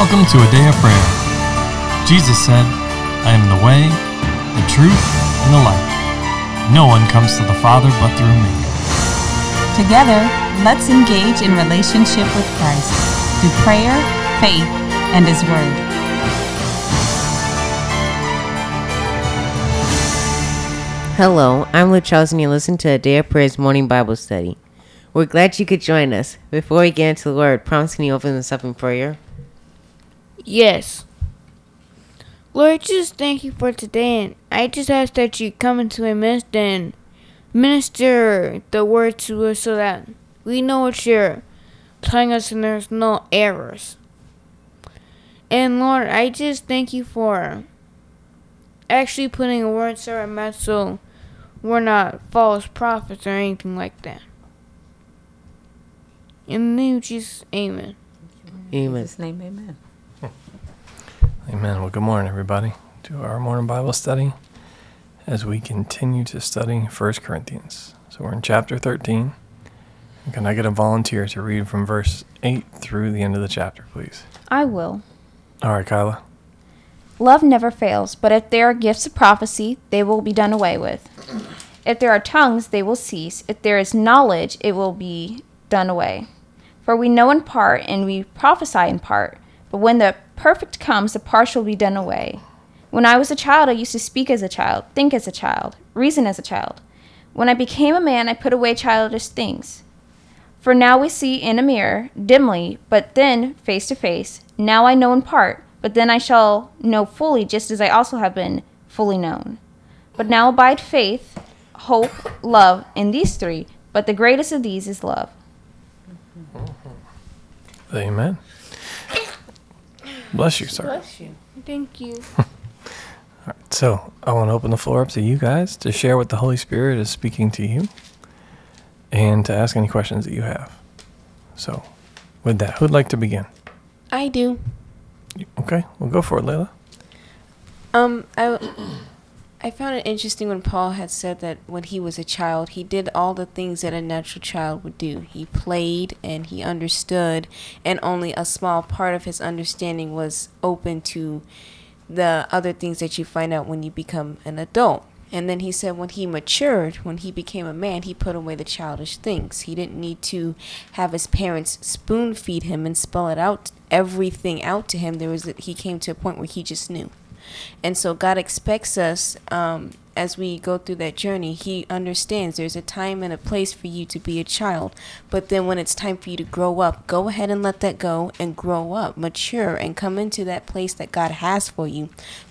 Welcome to a day of prayer. Jesus said, I am the way, the truth, and the life. No one comes to the Father but through me. Together, let's engage in relationship with Christ through prayer, faith, and His Word. Hello, I'm Luke Charles, and you listen to a Day of Prayer's morning Bible study. We're glad you could join us. Before we get into the Word, promise can you open us up in prayer? Yes. Lord, just thank you for today, and I just ask that you come into my midst and minister the word to us so that we know what you're telling us and there's no errors. And Lord, I just thank you for actually putting a word in our mouth so we're not false prophets or anything like that. In the name of Jesus, amen. Amen. his name, amen. Amen. Well, good morning, everybody, to our morning Bible study as we continue to study 1 Corinthians. So we're in chapter 13. Can I get a volunteer to read from verse 8 through the end of the chapter, please? I will. All right, Kyla. Love never fails, but if there are gifts of prophecy, they will be done away with. If there are tongues, they will cease. If there is knowledge, it will be done away. For we know in part, and we prophesy in part. But when the perfect comes, the partial be done away. When I was a child, I used to speak as a child, think as a child, reason as a child. When I became a man, I put away childish things. For now we see in a mirror, dimly, but then face to face. Now I know in part, but then I shall know fully, just as I also have been fully known. But now abide faith, hope, love, in these three, but the greatest of these is love. Amen. Bless you, sir. Bless you. Thank you. All right, so I want to open the floor up to you guys to share what the Holy Spirit is speaking to you and to ask any questions that you have. So, with that, who'd like to begin? I do. Okay, we'll go for it, Layla. Um, I, I found it interesting when Paul had said that when he was a child, he did all the things that a natural child would do. He played and he understood, and only a small part of his understanding was open to the other things that you find out when you become an adult. And then he said when he matured, when he became a man, he put away the childish things. He didn't need to have his parents spoon feed him and spell it out, everything out to him. There was he came to a point where he just knew. And so God expects us um, as we go through that journey. He understands there's a time and a place for you to be a child. But then when it's time for you to grow up, go ahead and let that go and grow up, mature, and come into that place that God has for you.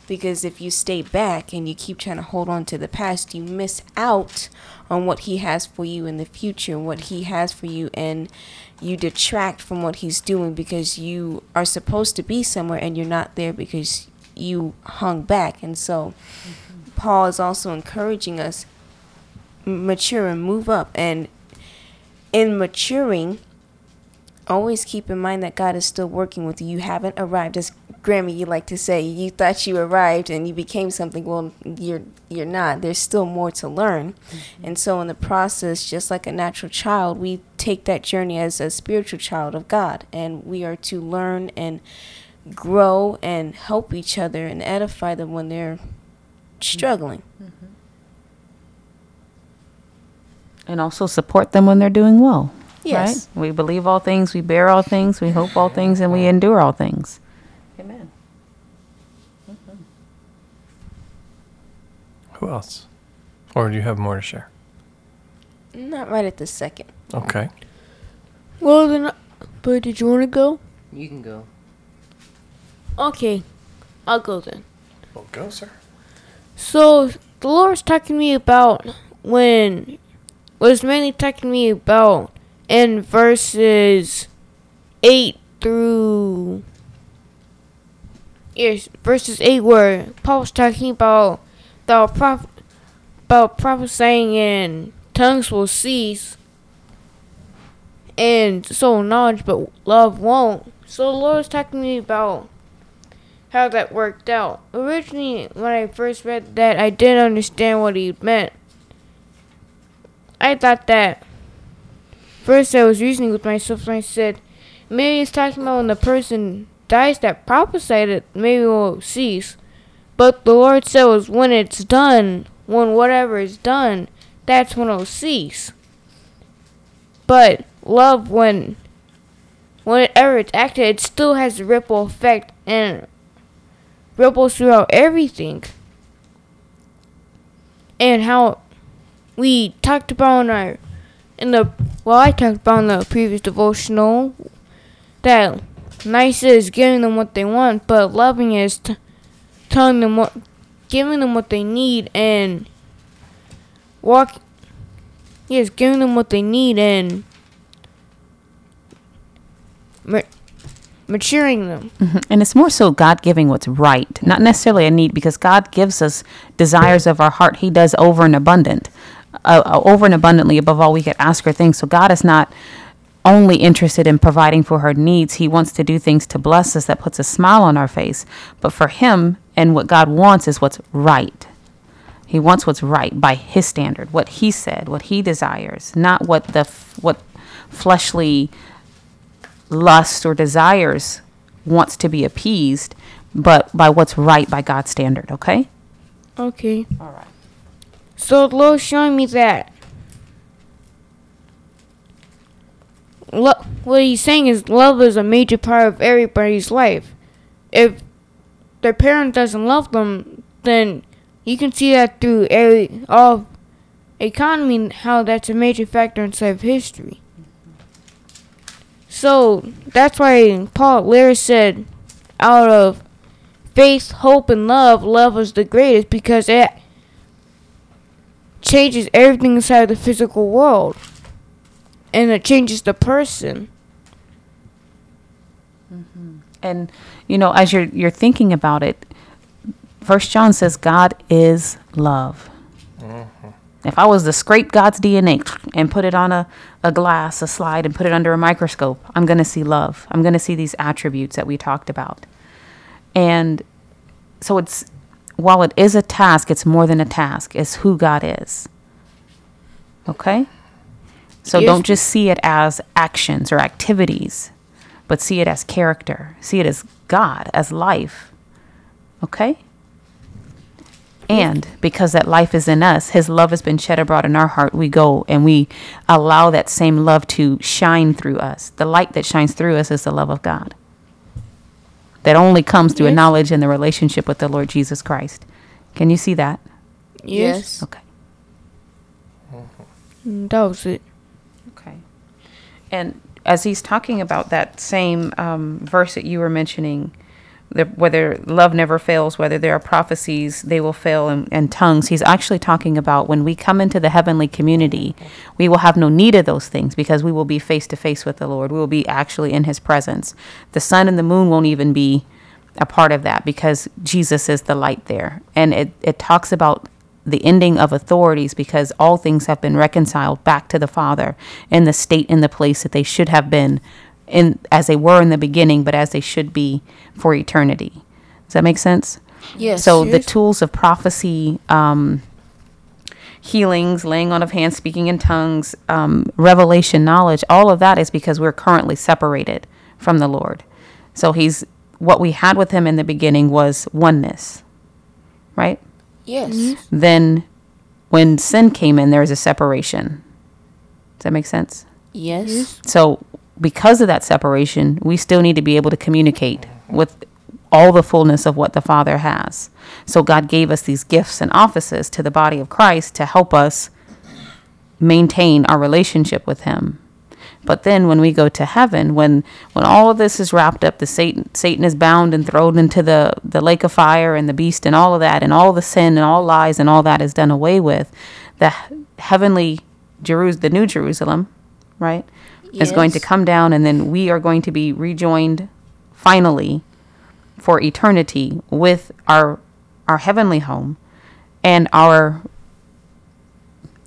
Because if you stay back and you keep trying to hold on to the past, you miss out on what He has for you in the future, what He has for you, and you detract from what He's doing because you are supposed to be somewhere and you're not there because you hung back. And so Paul is also encouraging us mature and move up. And in maturing, always keep in mind that God is still working with you. You haven't arrived, as Grammy you like to say. You thought you arrived and you became something. Well, you're you're not. There's still more to learn. Mm-hmm. And so in the process, just like a natural child, we take that journey as a spiritual child of God, and we are to learn and grow and help each other and edify them when they're struggling. Mm-hmm. and also support them when they're doing well. Yes. Right? We believe all things, we bear all things, we hope all things, and we endure all things. Amen. Mm-hmm. Who else? Or do you have more to share? Not right at this second. Okay. Well, then, but did you want to go? You can go. Okay, I'll go then. Well, go, sir. So the Lord's talking to me about when was mainly talking to me about in verses eight through yes verses eight where Paul was talking about the prop about prophesying in tongues will cease and so knowledge but love won't. So the Lord was talking to me about how that worked out. Originally, when I first read that, I didn't understand what he meant. I thought that. First, I was reasoning with myself and I said, maybe it's talking about when the person dies that prophesied it maybe will cease. But the Lord said was when it's done, when whatever is done, that's when it'll cease. But love when whenever it's acted it still has a ripple effect and ripples throughout everything. And how we talked about in our in the well I talked about in the previous devotional that nice is giving them what they want, but loving is t- telling them what, giving them what they need, and walk. Yes, giving them what they need and maturing them. Mhm. And it's more so God giving what's right, not necessarily a need, because God gives us desires of our heart. He does over and abundant, uh, uh, over and abundantly above all we could ask or think. So God is not only interested in providing for her needs. He wants to do things to bless us that puts a smile on our face. But for Him and what God wants is what's right. He wants what's right by His standard, what He said, what He desires, not what the f- what fleshly lust or desires wants to be appeased, but by what's right by God's standard, okay? Okay. All right. So the Lord's showing me that. Lo- what he's saying is love is a major part of everybody's life. If their parent doesn't love them, then you can see that through every all economy how that's a major factor inside of history. So that's why Paul Lear said, out of faith, hope, and love, love is the greatest because it changes everything inside of the physical world. And it changes the person. Mm-hmm. And you know, as you're you're thinking about it, First John says God is love. Mm-hmm. If I was to scrape God's DNA and put it on a, a glass, a slide, and put it under a microscope, I'm going to see love. I'm going to see these attributes that we talked about. And so it's, while it is a task, it's more than a task. It's who God is. Okay? So don't just see it as actions or activities, but see it as character. See it as God, as life. Okay? And because that life is in us, His love has been shed abroad in our heart, we go and we allow that same love to shine through us. The light that shines through us is the love of God. That only comes through a knowledge and the relationship with the Lord Jesus Christ. Can you see that? Yes. Okay. Mm, That was it. Okay. And as he's talking about that same um, verse that you were mentioning, the, whether love never fails, whether there are prophecies, they will fail, and, and tongues, he's actually talking about when we come into the heavenly community, we will have no need of those things because we will be face to face with the Lord. We will be actually in his presence. The sun and the moon won't even be a part of that because Jesus is the light there. And it, it talks about the ending of authorities because all things have been reconciled back to the Father in the state and the place that they should have been in as they were in the beginning, but as they should be for eternity. Does that make sense? Yes. So the tools of prophecy, um, healings, laying on of hands, speaking in tongues, um, revelation knowledge, all of that is because we're currently separated from the Lord. So he's what we had with him in the beginning was oneness, right? yes. Then when sin came in, there was a separation. Does that make sense? Yes. So, because of that separation, we still need to be able to communicate with all the fullness of what the Father has. So, God gave us these gifts and offices to the body of Christ to help us maintain our relationship with Him. But then, when we go to heaven, when when all of this is wrapped up, the Satan Satan is bound and thrown into the the lake of fire and the beast and all of that, and all the sin and all lies and all that is done away with. The heavenly Jerus, the new Jerusalem, right, is going to come down, and then we are going to be rejoined finally for eternity with our our heavenly home and our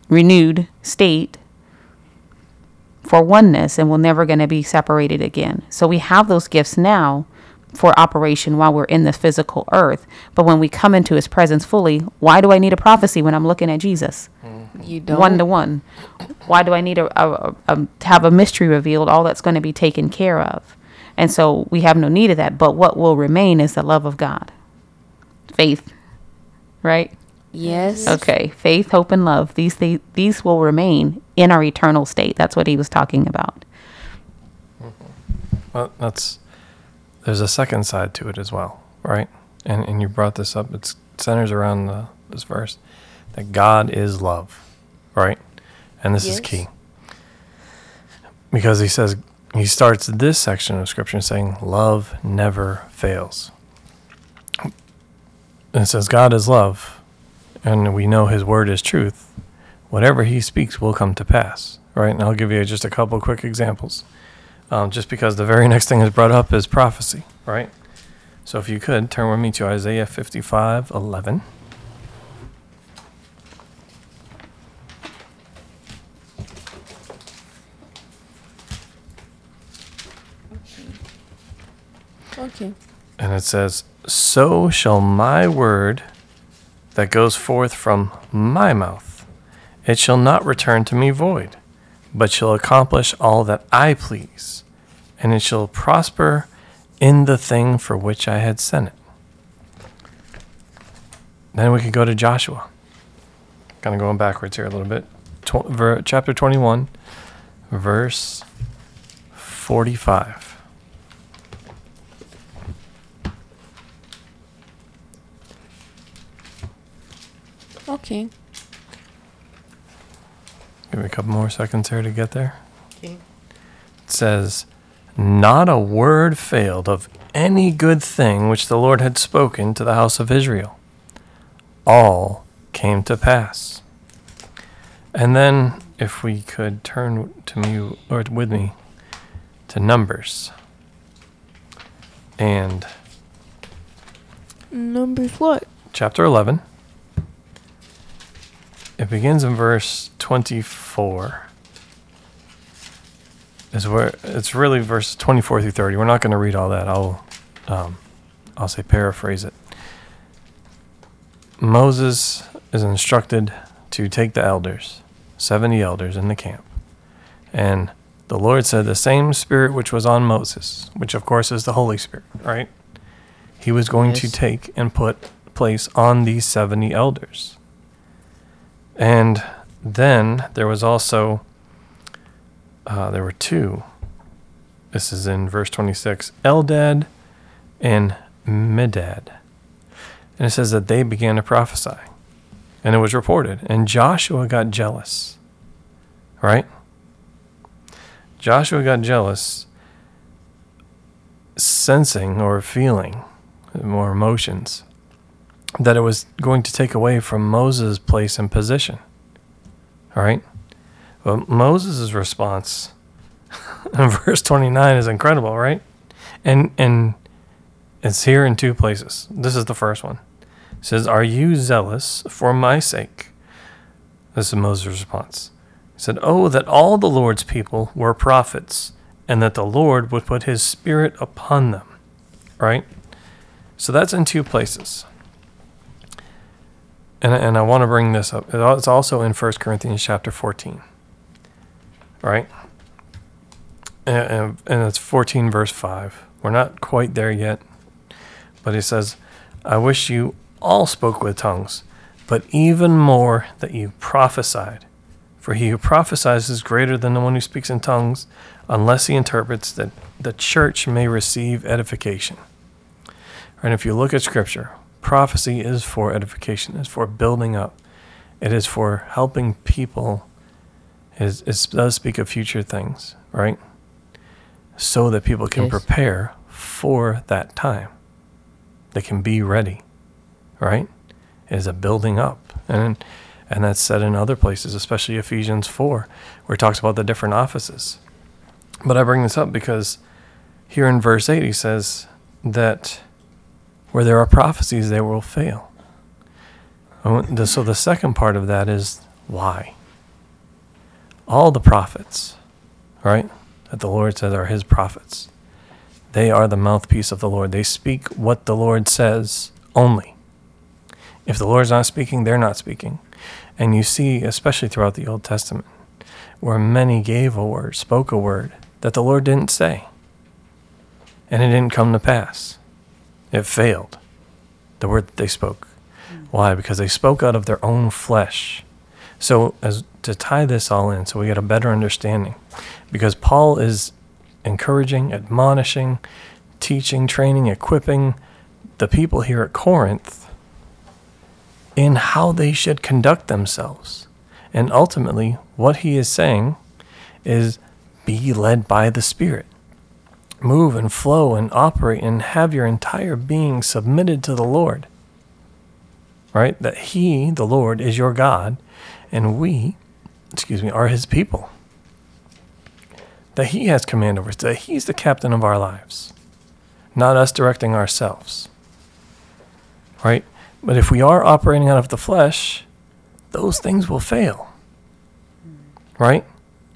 renewed state for oneness and we're never going to be separated again. So we have those gifts now for operation while we're in the physical earth. But when we come into his presence fully, why do I need a prophecy when I'm looking at Jesus? You don't. One to one. Why do I need a, a, a, a to have a mystery revealed? All that's going to be taken care of. And so we have no need of that. But what will remain is the love of God, faith, right? Yes. Okay, faith, hope, and love. These th- these will remain in our eternal state. That's what he was talking about. Mm-hmm. Well, that's there's a second side to it as well, right? And and you brought this up. It centers around the, this verse that God is love, right? And this is key because he says he starts this section of scripture saying love never fails. And it says God is love, and we know His word is truth. Whatever He speaks will come to pass, right? And I'll give you just a couple quick examples um, just because the very next thing is brought up is prophecy, right? So if you could turn with me to Isaiah 55 11. And it says, So shall my word that goes forth from my mouth, it shall not return to me void, but shall accomplish all that I please, and it shall prosper in the thing for which I had sent it. Then we could go to Joshua. Kind of going backwards here a little bit. Tw- ver- chapter 21, verse 45. Okay. Give me a couple more seconds here to get there. Okay. It says, Not a word failed of any good thing which the Lord had spoken to the house of Israel. All came to pass. And then, if we could turn to me or with me to Numbers. And Numbers what? chapter 11. It begins in verse 24. Is where it's really verse 24 through 30. We're not going to read all that. I'll um, I'll say paraphrase it. Moses is instructed to take the elders, 70 elders in the camp. And the Lord said the same spirit which was on Moses, which of course is the Holy Spirit, right? He was going to take and put place on these 70 elders. And then there was also, uh, there were two. This is in verse 26 Eldad and Medad. And it says that they began to prophesy. And it was reported. And Joshua got jealous. Right? Joshua got jealous, sensing or feeling more emotions that it was going to take away from Moses' place and position. All right? But Moses' response in verse 29 is incredible, right? And and it's here in two places. This is the first one. It says, Are you zealous for my sake? This is Moses' response. He said, Oh, that all the Lord's people were prophets, and that the Lord would put his spirit upon them. Right? So that's in two places. And, and I want to bring this up. It's also in 1 Corinthians chapter 14. Right? And, and, it's 14 verse 5. We're not quite there yet. But he says, I wish you all spoke with tongues, but even more that you prophesied. For he who prophesies is greater than the one who speaks in tongues, unless he interprets that the church may receive edification. And if you look at scripture, prophecy is for edification, is for building up. It is for helping people. It, is, it does speak of future things, right? So that people can Yes. prepare for that time. They can be ready, right? It is a building up. And and that's said in other places, especially Ephesians 4, where it talks about the different offices. But I bring this up because here in verse 8 he says that where there are prophecies, they will fail. So the second part of that is why? All the prophets, right, that the Lord says are his prophets, they are the mouthpiece of the Lord. They speak what the Lord says only. If the Lord's not speaking, they're not speaking. And you see, especially throughout the Old Testament, where many gave a word, spoke a word that the Lord didn't say. and it didn't come to pass. It failed. The word that they spoke. Mm. Why? Because they spoke out of their own flesh. So, as to tie this all in, so we get a better understanding, because Paul is encouraging, admonishing, teaching, training, equipping the people here at Corinth in how they should conduct themselves. And ultimately, what he is saying is be led by the Spirit. Move and flow and operate and have your entire being submitted to the Lord. Right? That He, the Lord, is your God, and we, excuse me, are His people. That He has command over us, that He's the captain of our lives, not us directing ourselves. Right? But if we are operating out of the flesh, those things will fail. Right?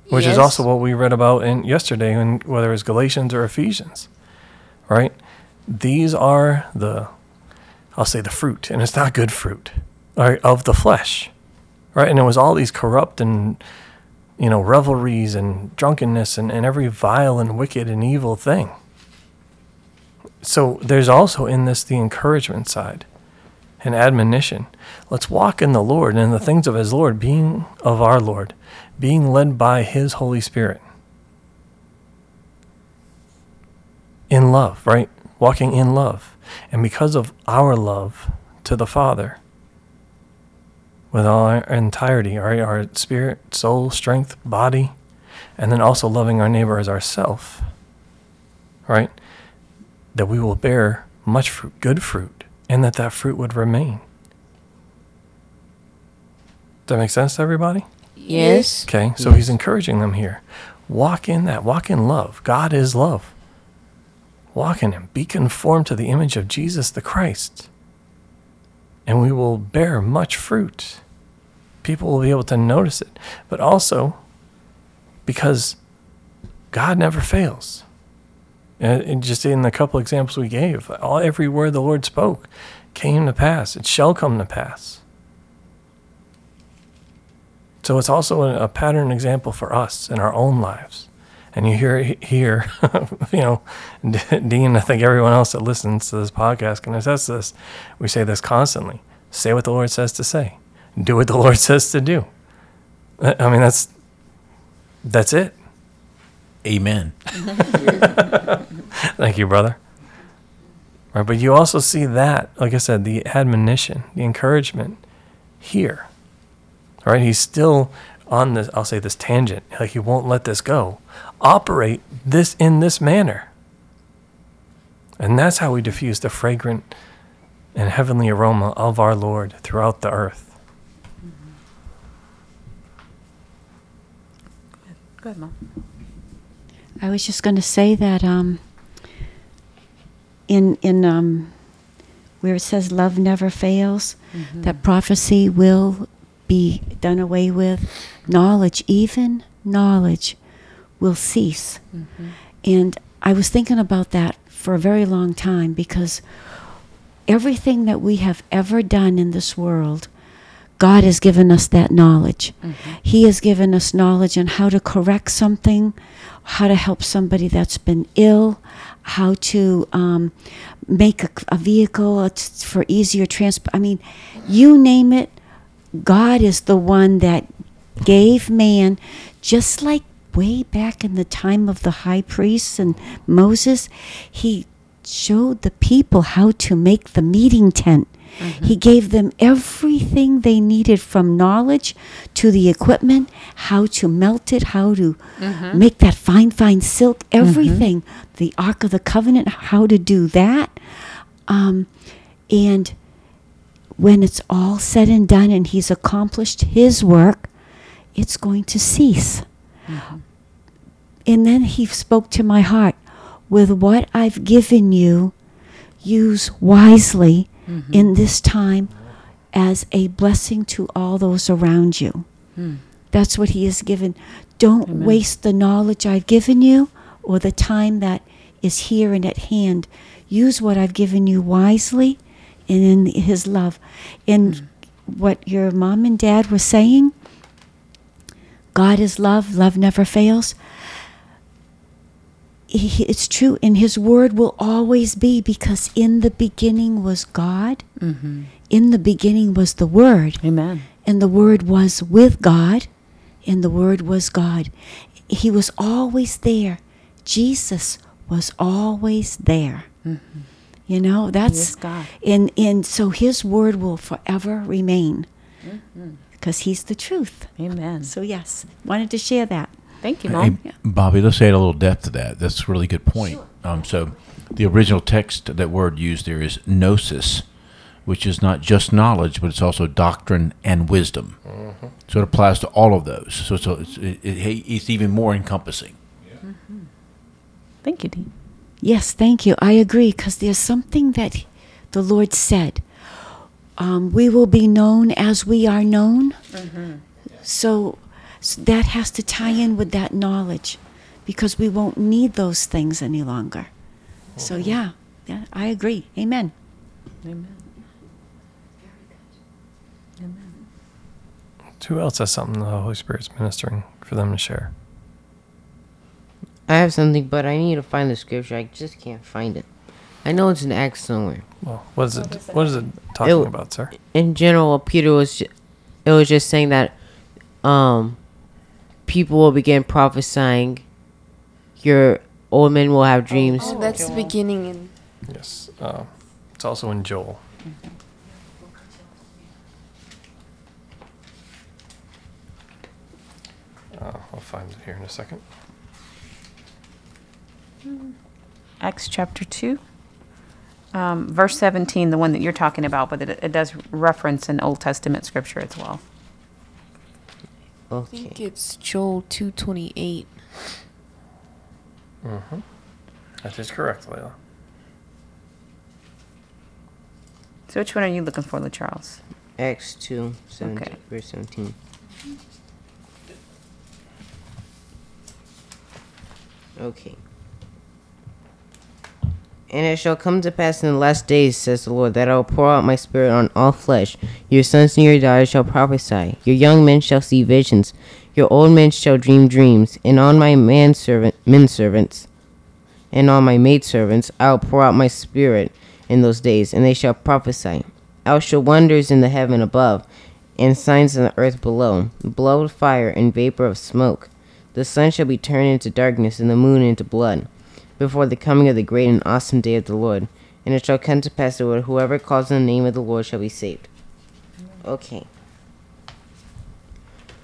Which is also what we read about in yesterday, in whether it's Galatians or Ephesians. Right? These are the, I'll say the fruit, and it's not good fruit, right, of the flesh. Right? And it was all these corrupt and, you know, revelries and drunkenness and, and every vile and wicked and evil thing. So there's also in this the encouragement side and admonition. Let's walk in the Lord and in the things of His Lord, being of our Lord, being led by His Holy Spirit. In love, right? Walking in love. And because of our love to the Father, with all our entirety, our, our spirit, soul, strength, body, and then also loving our neighbor as ourself, right? That we will bear much fruit, good fruit, and that that fruit would remain. Does that make sense to everybody? Yes. Okay, so he's encouraging them here. Walk in that. Walk in love. God is love. Walk in Him. Be conformed to the image of Jesus the Christ. And we will bear much fruit. People will be able to notice it. But also, because God never fails. And and just in the couple examples we gave, all every word the Lord spoke came to pass. It shall come to pass. So it's also a, a pattern example for us in our own lives. And you hear it here, you know, D- Dean, I think everyone else that listens to this podcast can attest to this. We say this constantly. Say what the Lord says to say. Do what the Lord says to do. I I mean, that's that's it. Amen. Thank you, brother. Right, but you also see that, like I said, the admonition, the encouragement here. All right, he's still on this. I'll say this tangent. Like he won't let this go. Operate this in this manner, and that's how we diffuse the fragrant and heavenly aroma of our Lord throughout the earth. Go ahead, Mom. I was just going to say that um, in in um, where it says love never fails, that prophecy will be done away with. Knowledge, even knowledge, will cease. And I was thinking about that for a very long time because everything that we have ever done in this world, God has given us that knowledge. He has given us knowledge on how to correct something, how to help somebody that's been ill, how to um, make a, a vehicle uh, for easier transport. I mean, you name it, God is the one that gave man, just like way back in the time of the high priests and Moses, he showed the people how to make the meeting tent. Mm-hmm. He gave them everything they needed from knowledge to the equipment, how to melt it, how to mm-hmm. make that fine, fine silk, mm-hmm. everything. The Ark of the Covenant, how to do that. Um, and when it's all said and done and he's accomplished his work, it's going to cease. Mm-hmm. And then he spoke to my heart with what I've given you, use wisely mm-hmm. in this time as a blessing to all those around you. Hmm. That's what he has given. Don't waste the knowledge I've given you or the time that is here and at hand. Use what I've given you wisely and in his love. And mm. what your mom and dad were saying, God is love, love never fails. he, it's true, and His Word will always be because in the beginning was God. Mm-hmm. In the beginning was the Word, Amen. and the Word was with God, and the Word was God. He was always there. Jesus was always there. Mm-hmm. You know, that's is God. and and so His Word will forever remain mm-hmm. because He's the truth. Amen. So yes, wanted to share that. Thank you, Hey, Mom. Bobby, let's add a little depth to that. That's a really good point. Um, so, the original text, that word used there is gnosis, which is not just knowledge, but it's also doctrine and wisdom. Mm-hmm. So it applies to all of those. So, so it's, it, it, it's even more encompassing. Mm-hmm. Thank you, Dean. Yes, thank you. I agree because there's something that the Lord said. Um, we will be known as we are known. So, so that has to tie in with that knowledge because we won't need those things any longer. So, yeah, yeah, I agree. Amen. Amen. Who else has something the Holy Spirit's ministering for them to share? I have something, but I need to find the scripture. I just can't find it. I know it's in Acts somewhere. Well, what is it? What is it talking It- about, sir? in general, Peter was ju- it was just saying that um people will begin prophesying. Your old men will have dreams. Oh, that's the beginning. And Yes. Uh, it's also in Joel. Uh, I'll find it here in a second. Acts chapter 2, um, verse 17, the one that you're talking about, but it, it does reference an Old Testament scripture as well. I think Okay. it's Joel two twenty eight. Mm-hmm. That is correct, Layla. So which one are you looking for, LaCharles? Acts 2, 17, Okay. verse 17. Okay. And it shall come to pass in the last days, says the Lord, that I will pour out my spirit on all flesh. Your sons and your daughters shall prophesy. Your young men shall see visions. Your old men shall dream dreams. And on my manservant, men servants, and on my maidservants I will pour out my spirit in those days, and they shall prophesy. I will show wonders in the heaven above, and signs in the earth below, blood of fire and vapor of smoke. The sun shall be turned into darkness, and the moon into blood, before the coming of the great and awesome day of the Lord. And it shall come to pass that whoever calls on the name of the Lord shall be saved. Okay.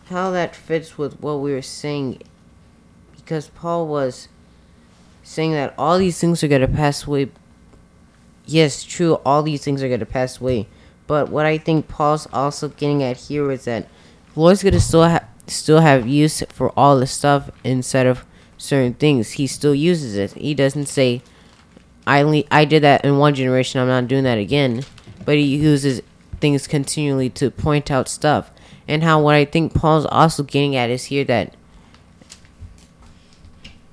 How that fits with what we were saying, because Paul was saying that all these things are going to pass away. Yes, true, all these things are going to pass away. But what I think Paul's also getting at here is that the Lord's going to still, ha- still have use for all the stuff instead of certain things. He still uses it. He doesn't say, I, only, I did that in one generation, I'm not doing that again. But he uses things continually to point out stuff. And how what I think Paul's also getting at is here that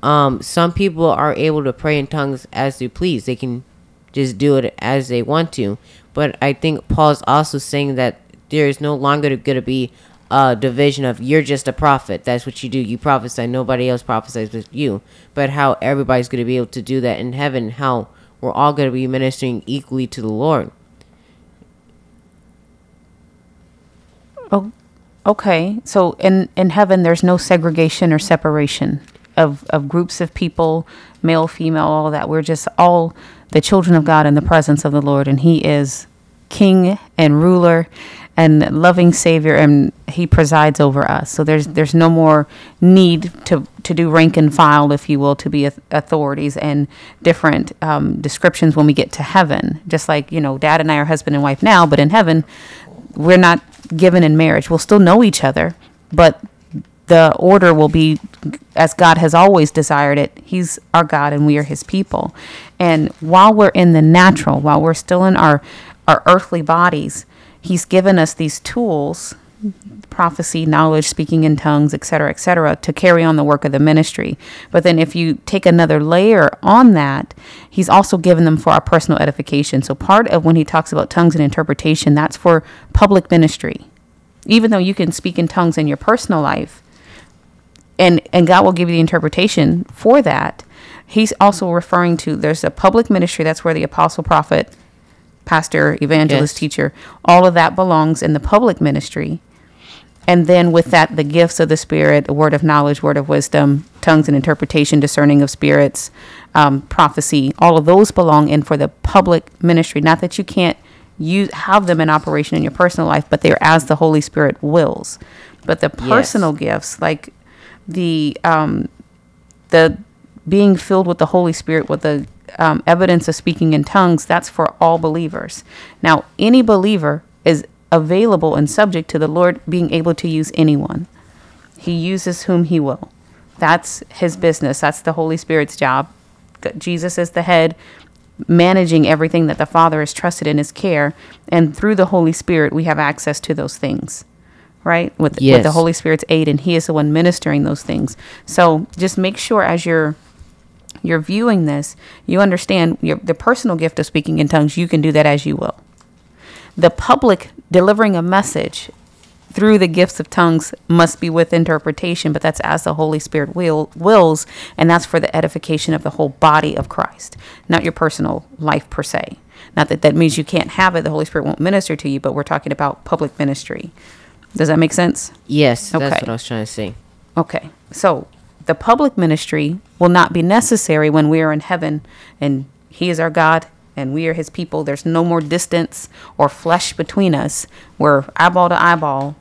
um, some people are able to pray in tongues as they please. They can just do it as they want to. But I think Paul's also saying that there is no longer going to be a division of you're just a prophet. That's what you do. You prophesy. Nobody else prophesies with you. But how everybody's going to be able to do that in heaven. How we're all going to be ministering equally to the Lord. Oh, okay. So in in heaven, there's no segregation or separation of of groups of people, male, female, all that. We're just all the children of God in the presence of the Lord, and He is King and ruler and loving Savior, and He presides over us. So there's there's no more need to to do rank and file, if you will, to be auth- authorities and different um, descriptions when we get to heaven. Just like you know, Dad and I are husband and wife now, but in heaven, we're not given in marriage. We'll still know each other, but the order will be as God has always desired it. He's our God and we are his people. And while we're in the natural, while we're still in our our earthly bodies, he's given us these tools prophecy, knowledge, speaking in tongues, etc., etc., to carry on the work of the ministry. But then if you take another layer on that, he's also given them for our personal edification. So part of when he talks about tongues and interpretation, that's for public ministry. Even though you can speak in tongues in your personal life, and and God will give you the interpretation for that. he's also referring to there's a public ministry that's where the apostle prophet pastor evangelist Yes. teacher all of that belongs in the public ministry. And then with that the gifts of the spirit a word of knowledge word of wisdom tongues and interpretation discerning of spirits um, prophecy all of those belong in for the public ministry. Not that you can't use have them in operation in your personal life but they're as the holy spirit wills. But the personal gifts like the um, the being filled with the Holy Spirit with the um, evidence of speaking in tongues, that's for all believers. Now, any believer is available and subject to the Lord being able to use anyone. He uses whom he will. That's his business. That's the Holy Spirit's job. Jesus is the head, managing everything that the Father has trusted in his care. And through the Holy Spirit, we have access to those things, right? With, with the Holy Spirit's aid, and he is the one ministering those things. So just make sure as you're you're viewing this, you understand your, the personal gift of speaking in tongues, you can do that as you will. The public delivering a message through the gifts of tongues must be with interpretation, but that's as the Holy Spirit will, wills, and that's for the edification of the whole body of Christ, not your personal life per se. Not that that means you can't have it, the Holy Spirit won't minister to you, but we're talking about public ministry. Does that make sense? Yes, okay. that's what I was trying to say. Okay. So the public ministry will not be necessary when we are in heaven and He is our God and we are His people. There's no more distance or flesh between us. We're eyeball to eyeball,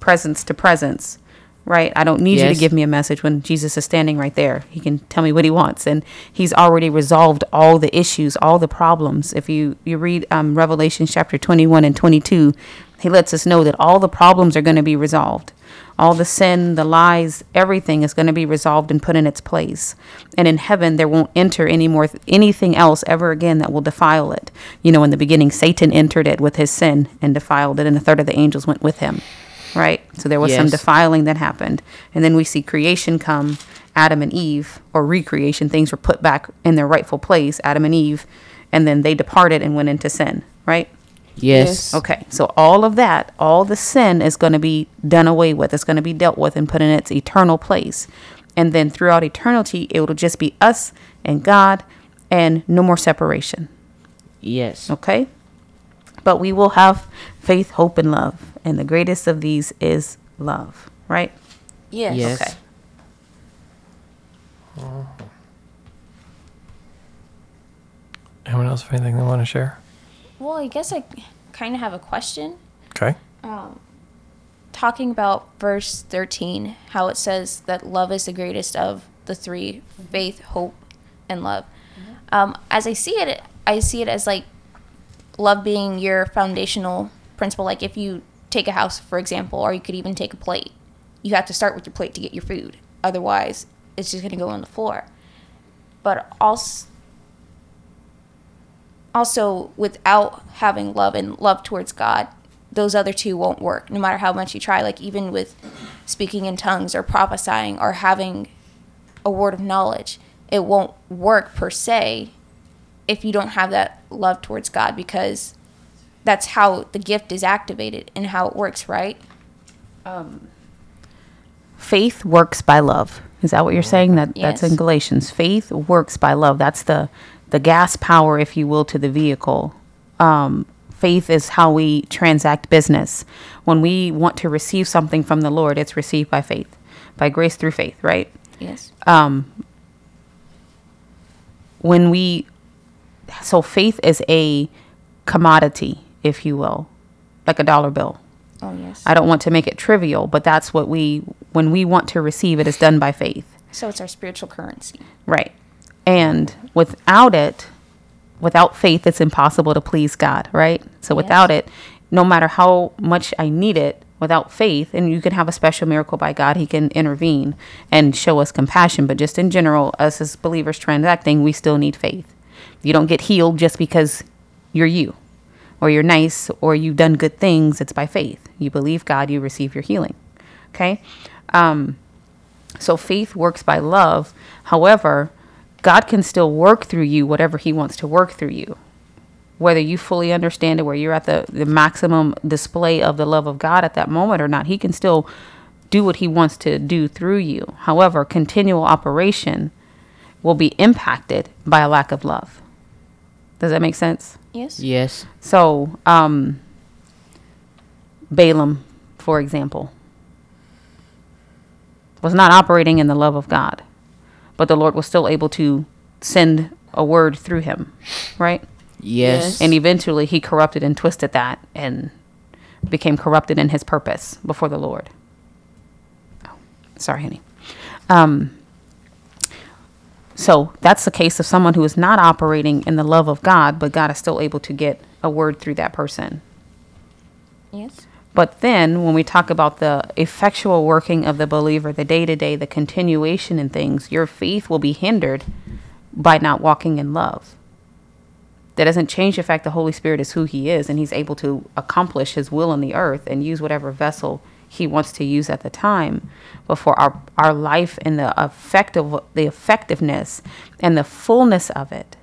presence to presence, right? I don't need you to give me a message when Jesus is standing right there. He can tell me what He wants. And He's already resolved all the issues, all the problems. If you, you read um, Revelation chapter 21 and 22, He lets us know that all the problems are going to be resolved all the sin, the lies, everything is going to be resolved and put in its place. And in heaven, there won't enter any more anything else ever again that will defile it. You know, in the beginning, Satan entered it with his sin and defiled it, and a third of the angels went with him. Right? So there was some defiling that happened. And then we see creation come, Adam and Eve, or recreation, things were put back in their rightful place, Adam and Eve, and then they departed and went into sin. Right? Yes. Okay, so all of that, all the sin is going to be done away with. It's going to be dealt with and put in its eternal place. And then throughout eternity, it will just be us and God and no more separation. Yes. Okay? But we will have faith, hope, and love. And the greatest of these is love, right? Yes. Yes. Okay. Anyone else have anything they want to share? Well, I guess I kind of have a question. Okay. Um, talking about verse 13, how it says that love is the greatest of the three faith, hope, and love. Um, as I see it, I see it as like love being your foundational principle. Like if you take a house, for example, or you could even take a plate, you have to start with your plate to get your food. Otherwise, it's just going to go on the floor. But also, also without having love and love towards God, those other two won't work no matter how much you try. Like even with speaking in tongues or prophesying or having a word of knowledge, it won't work per se if you don't have that love towards God because that's how the gift is activated and how it works, right? Um, faith works by love. Is that what you're saying? That that's in Galatians. Faith works by love. That's the the gas power, if you will, to the vehicle. Um, faith is how we transact business. When we want to receive something from the Lord, it's received by faith, by grace through faith, right? Yes. Um, when we so faith is a commodity if you will like a dollar bill Oh, yes. i don't want to make it trivial but that's what we when we want to receive it is done by faith So it's our spiritual currency. right and without it without faith it's impossible to please god right? So without it no matter how much i need it without faith and you can have a special miracle by god he can intervene and show us compassion. But just in general us as believers transacting we still need faith. You don't get healed just because you're you or you're nice or you've done good things. It's by faith. You believe god you receive your healing. Okay? Um, so faith works by love. However, God can still work through you whatever He wants to work through you. Whether you fully understand it, where you're at the, the maximum display of the love of God at that moment or not, He can still do what He wants to do through you. However, continual operation will be impacted by a lack of love. Does that make sense? Yes. Yes. So, um, Balaam, for example, was not operating in the love of God, but the Lord was still able to send a word through him, right? Yes. And eventually he corrupted and twisted that and became corrupted in his purpose before the Lord. Oh, sorry, honey. Um, so that's the case of someone who is not operating in the love of God, but God is still able to get a word through that person. Yes. But then when we talk about the effectual working of the believer, the day to day, the continuation in things, your faith will be hindered by not walking in love. That doesn't change the fact the Holy Spirit is who He is and He's able to accomplish His will on the earth and use whatever vessel He wants to use at the time. But for our, our life and the effective the effectiveness and the fullness of it,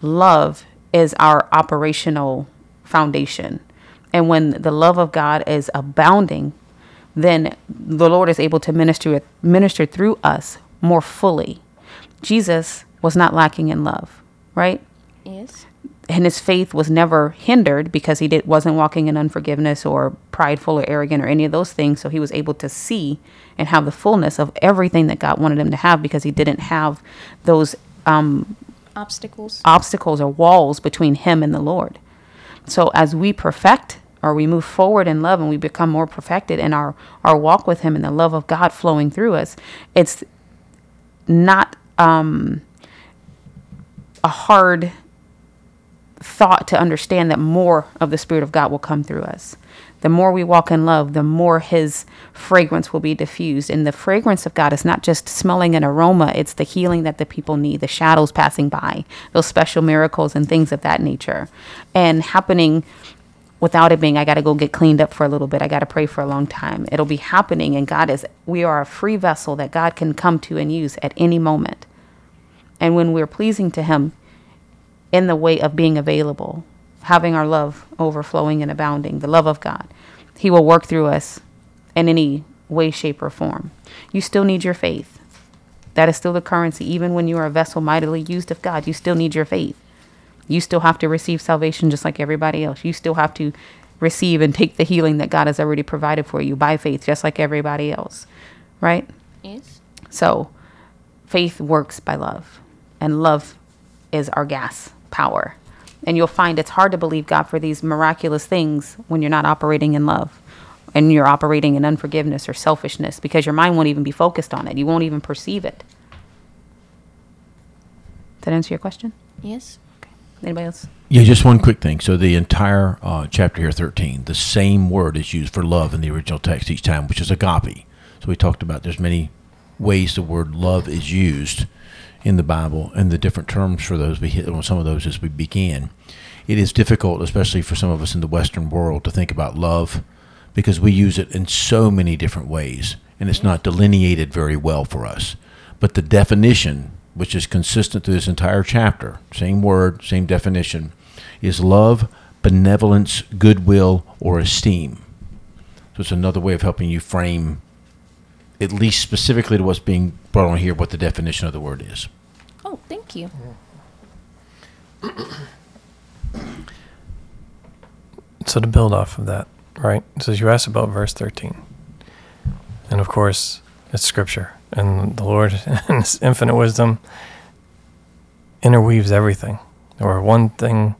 love is our operational foundation. And when the love of God is abounding, then the Lord is able to minister minister through us more fully. Jesus was not lacking in love, right? Yes. And his faith was never hindered because he did wasn't walking in unforgiveness or prideful or arrogant or any of those things. So he was able to see and have the fullness of everything that God wanted him to have because he didn't have those um, Obstacles. obstacles or walls between him and the Lord. So as we perfect or we move forward in love and we become more perfected in our, our walk with him and the love of God flowing through us, it's not um, a hard thought to understand that more of the Spirit of God will come through us. The more we walk in love, the more His fragrance will be diffused. And the fragrance of God is not just smelling an aroma, it's the healing that the people need, the shadows passing by, those special miracles and things of that nature. And happening without it being, I got to go get cleaned up for a little bit. I got to pray for a long time. It'll be happening. And God is, we are a free vessel that God can come to and use at any moment. And when we're pleasing to Him, in the way of being available, having our love overflowing and abounding, the love of God. He will work through us in any way, shape, or form. You still need your faith. That is still the currency. Even when you are a vessel mightily used of God, you still need your faith. You still have to receive salvation just like everybody else. You still have to receive and take the healing that God has already provided for you by faith, just like everybody else. Right? Yes. So, faith works by love, and love is our gas power. And you'll find it's hard to believe God for these miraculous things when you're not operating in love and you're operating in unforgiveness or selfishness because your mind won't even be focused on it. You won't even perceive it. Does that answer your question? Yes. Anybody else? Yeah, just one quick thing. So the entire uh, chapter here, 13, the same word is used for love in the original text each time, which is agape. So we talked about there's many ways the word love is used in the Bible and the different terms for those. We hit on some of those as we began. It is difficult, especially for some of us in the Western world, to think about love because we use it in so many different ways and it's not delineated very well for us. But the definition, which is consistent through this entire chapter, same word, same definition, is love, benevolence, goodwill, or esteem. So it's another way of helping you frame, at least specifically to what's being brought on here, what the definition of the word is. Oh, thank you. So to build off of that, right? So you asked about verse 13. And of course, it's scripture. And the Lord, in his infinite wisdom, interweaves everything. Or one thing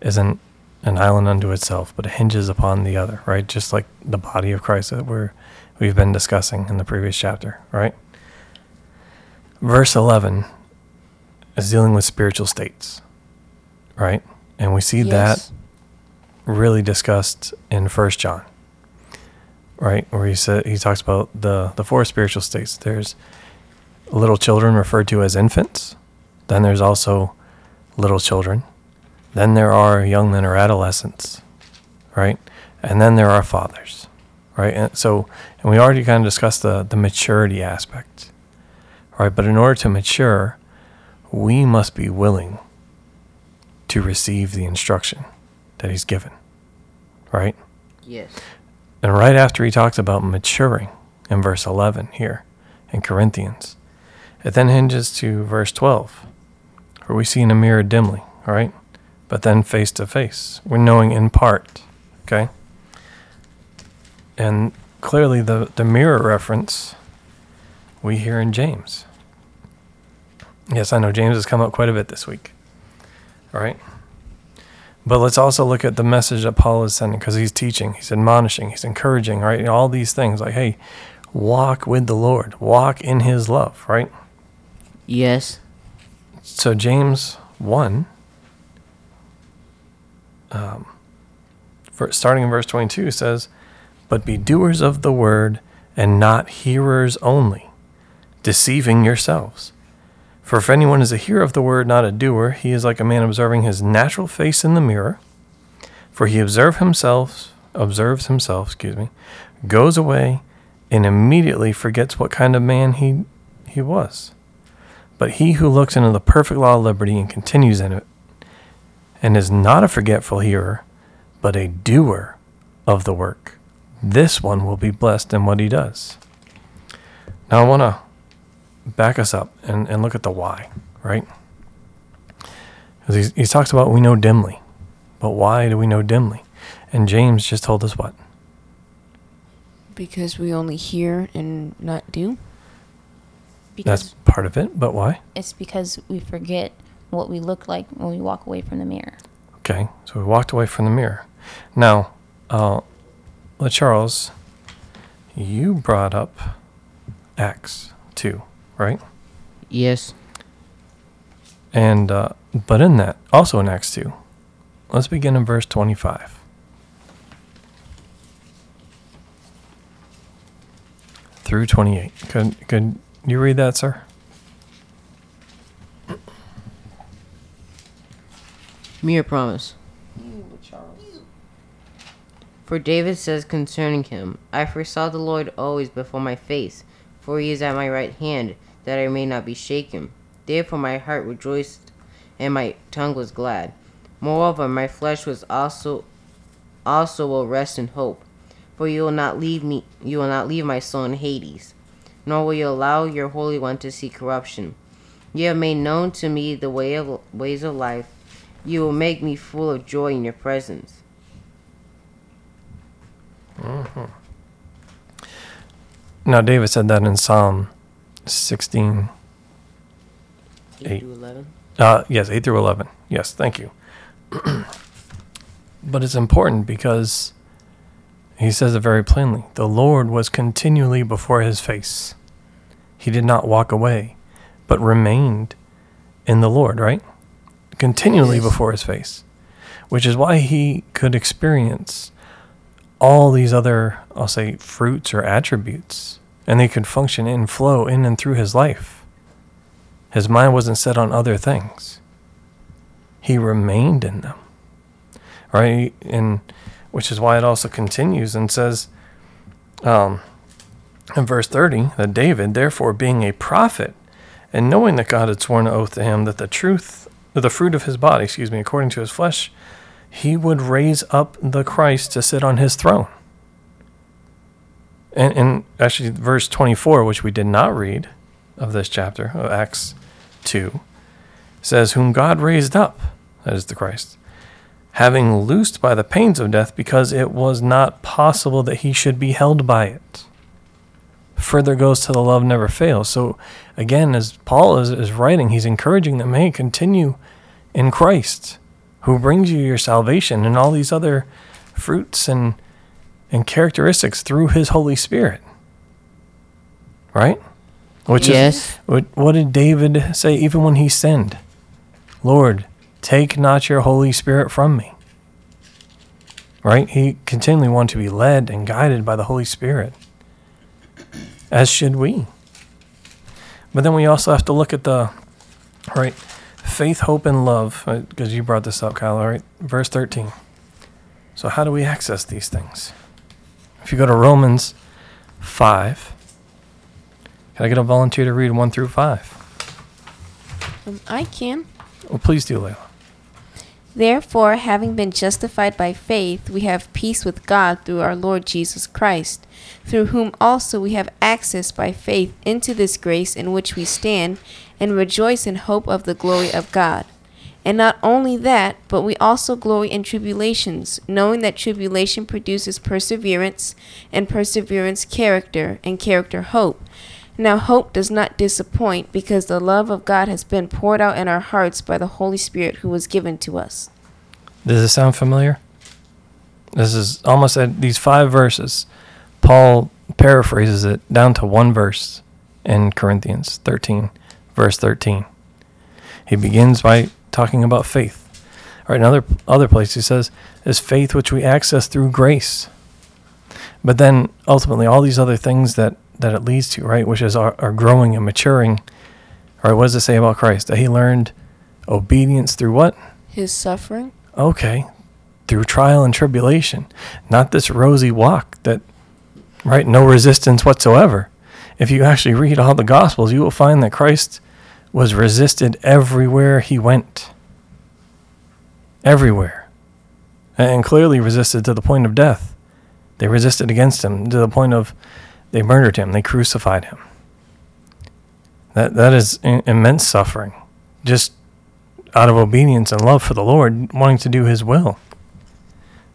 isn't an island unto itself, but it hinges upon the other, right? Just like the body of Christ that we're, we've been discussing in the previous chapter, right? Verse 11 is dealing with spiritual states, right? And we see that really discussed in First John, right? Where he said he talks about the the four spiritual states. There's little children referred to as infants. Then there's also little children. Then there are young men or adolescents, right? And then there are fathers, right? And so, and we already kind of discussed the the maturity aspect, right? But in order to mature, we must be willing to receive the instruction that he's given, right? Yes. And right after he talks about maturing in verse 11 here in Corinthians, It then hinges to verse 12, where we see in a mirror dimly, all right? But then face to face. We're knowing in part, okay? And clearly the, the mirror reference we hear in James. Yes, I know James has come up quite a bit this week. All right? But let's also look at the message that Paul is sending because he's teaching, he's admonishing, he's encouraging, right? All these things like, hey, walk with the Lord, walk in his love, right? Yes. So, James 1, um, for, starting in verse 22, says, But be doers of the word and not hearers only, deceiving yourselves. For if anyone is a hearer of the word, not a doer, he is like a man observing his natural face in the mirror. For he observe himself, observes himself, excuse me, goes away, and immediately forgets what kind of man he he was. But he who looks into the perfect law of liberty and continues in it, and is not a forgetful hearer, but a doer of the work, this one will be blessed in what he does. Now I want to back us up and, and look at the why, right? Because he talks about we know dimly, but why do we know dimly? And James just told us what? Because we only hear and not do. Because That's part of it, but why? it's because we forget what we look like when we walk away from the mirror. Okay, so we walked away from the mirror. Now, uh, Charles, you brought up Acts 2, right? Yes. And, uh, but in that, also in Acts 2, let's begin in verse 25. Through 28. Could, could you read that, sir? Mere promise. For David says concerning him, I foresaw the Lord always before my face, for he is at my right hand, that I may not be shaken. Therefore my heart rejoiced, and my tongue was glad. Moreover, my flesh was also also will rest in hope, for you will not leave me you will not leave my soul in Hades, nor will you allow your Holy One to see corruption. You have made known to me the way of ways of life. You will make me full of joy in your presence. Mm-hmm. Now, David said that in Psalm 16. 8. to 11. Uh, yes, 8 through 11. Yes, thank you. but it's important because he says it very plainly. The Lord was continually before his face. He did not walk away, but remained in the Lord, right? Continually Yes. before his face, which is why he could experience all these other, I'll say, fruits or attributes, and they could function and flow in and through his life. His mind wasn't set on other things. He remained in them. Right? And which is why it also continues and says um, in verse 30 that David, therefore, being a prophet, and knowing that God had sworn an oath to him that the truth, the fruit of his body, excuse me, according to his flesh, he would raise up the Christ to sit on his throne. And, and actually, verse 24, which we did not read of this chapter of Acts 2, says, Whom God raised up, that is the Christ, having loosed by the pains of death, because it was not possible that he should be held by it. Further goes to the love never fails. So, again, as Paul is, is writing, he's encouraging them, hey, continue in Christ, who brings you your salvation and all these other fruits and, and characteristics through his Holy Spirit. Right? Which Yes. is what, what did David say even when he sinned? Lord, take not your Holy Spirit from me. Right? He continually wanted to be led and guided by the Holy Spirit. As should we. But then we also have to look at the right faith, hope, and love, because you brought this up, Kyle. All right, verse thirteen. So how do we access these things? If you go to Romans five, can I get a volunteer to read one through five? Um, I can. Well, please do, Layla. Therefore, having been justified by faith, we have peace with God through our Lord Jesus Christ, through whom also we have access by faith into this grace in which we stand and rejoice in hope of the glory of God. And not only that, but we also glory in tribulations, knowing that tribulation produces perseverance, and perseverance, character, and character, hope. Now, hope does not disappoint because the love of God has been poured out in our hearts by the Holy Spirit who was given to us. Does this sound familiar? This is almost at these five verses. Paul paraphrases it down to one verse in Corinthians 13, verse 13. He begins by talking about faith. All right, another other place he says is faith which we access through grace. But then ultimately all these other things that that it leads to, right, which is our, our growing and maturing. All right, what does it say about Christ? That he learned obedience through what? His suffering? Okay, through trial and tribulation, not this rosy walk that, right, no resistance whatsoever. If you actually read all the Gospels, you will find that Christ was resisted everywhere he went. Everywhere. And clearly resisted to the point of death. They resisted against him to the point of they murdered him, they crucified him. That, that is i- immense suffering. Just out of obedience and love for the Lord, wanting to do his will.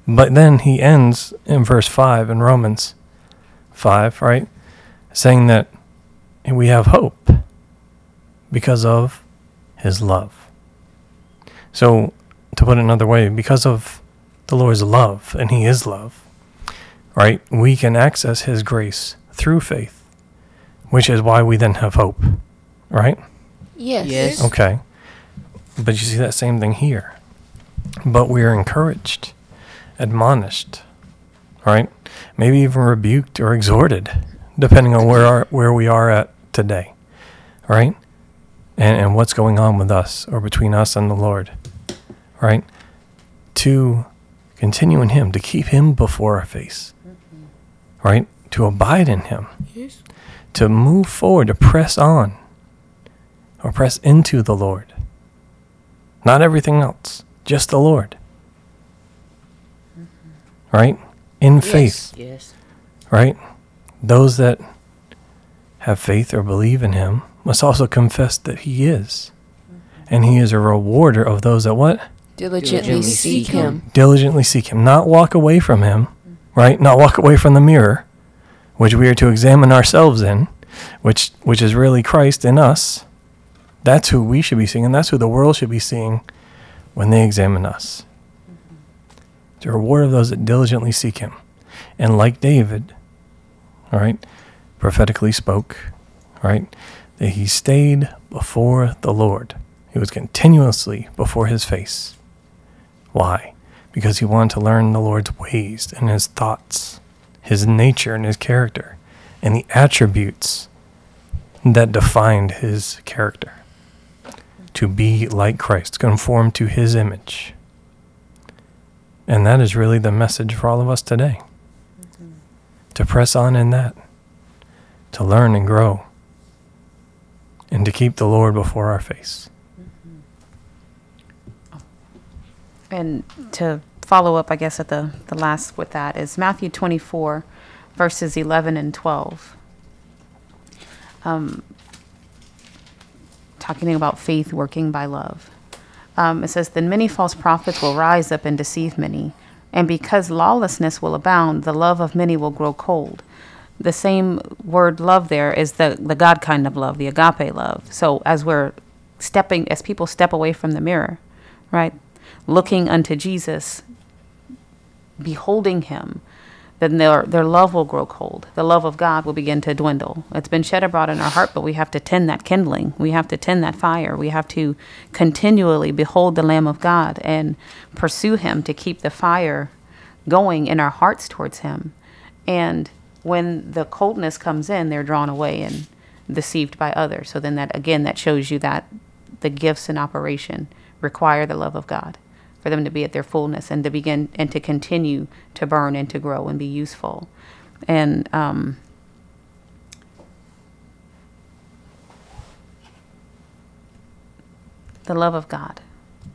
But then he ends in verse 5 in Romans 5, right? Saying that we have hope because of his love. So, to put it another way, because of the Lord's love, and he is love, right? We can access his grace through faith, which is why we then have hope, right? Yes. Yes. Okay. But you see that same thing here. But we are encouraged, admonished, right? Maybe even rebuked or exhorted, depending on where our, where we are at today, right? And and what's going on with us or between us and the Lord, right? To continue in Him, to keep Him before our face, right? To abide in Him, Yes. to move forward, to press on, or press into the Lord. Not everything else, just the Lord. Right? In faith, Yes. right? Those that have faith or believe in him must also confess that he is. And he is a rewarder of those that what? Diligently Diligently seek seek him. Diligently seek him. Not walk away from him, right? Not walk away from the mirror, which we are to examine ourselves in, which which is really Christ in us. That's who we should be seeing, and that's who the world should be seeing when they examine us. The reward of those that diligently seek him. And like David, all right, prophetically spoke, right, that he stayed before the Lord. He was continuously before his face. Why? Because he wanted to learn the Lord's ways and his thoughts, his nature and his character, and the attributes that defined his character. To be like Christ, conform to his image. And that is really the message for all of us today. Mm-hmm. To press on in that, to learn and grow, and to keep the Lord before our face. And to follow up, I guess, at the, the last with that is Matthew 24, verses 11 and 12. Um, talking about faith working by love. Um, it says, Then many false prophets will rise up and deceive many. And because lawlessness will abound, the love of many will grow cold. The same word love there is the, the God kind of love, the agape love. So as we're stepping, as people step away from the mirror, right? Looking unto Jesus, beholding him, then their, their love will grow cold. The love of God will begin to dwindle. It's been shed abroad in our heart, but we have to tend that kindling. We have to tend that fire. We have to continually behold the Lamb of God and pursue him to keep the fire going in our hearts towards him. And when the coldness comes in, they're drawn away and deceived by others. So then that again that shows you that the gifts in operation require the love of God for them to be at their fullness and to begin and to continue to burn and to grow and be useful. And um, the love of God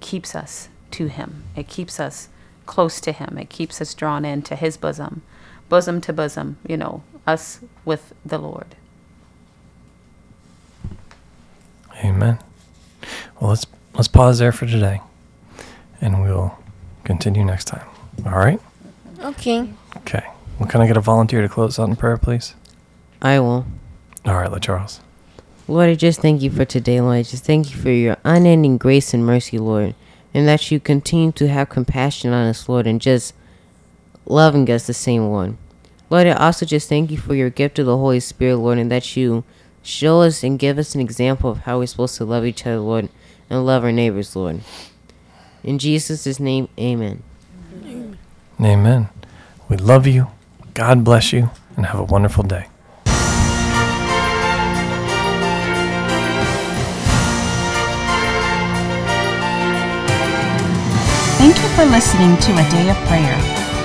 keeps us to Him. It keeps us close to Him. It keeps us drawn into His bosom, bosom to bosom, you know, us with the Lord. Amen. Well, let's let's pause there for today, and we'll continue next time. All right. Okay. Okay. Well, can I get a volunteer to close out in prayer, please? I will. All right, let Charles. Lord, I just thank you for today, Lord. I just thank you for your unending grace and mercy, Lord. And that you continue to have compassion on us, Lord, and just loving us the same, one. Lord, I also just thank you for your gift of the Holy Spirit, Lord, and that you show us and give us an example of how we're supposed to love each other, Lord, and love our neighbors, Lord. In Jesus' name, amen. Amen. We love you. God bless you, and have a wonderful day. Thank you for listening to A Day of Prayer.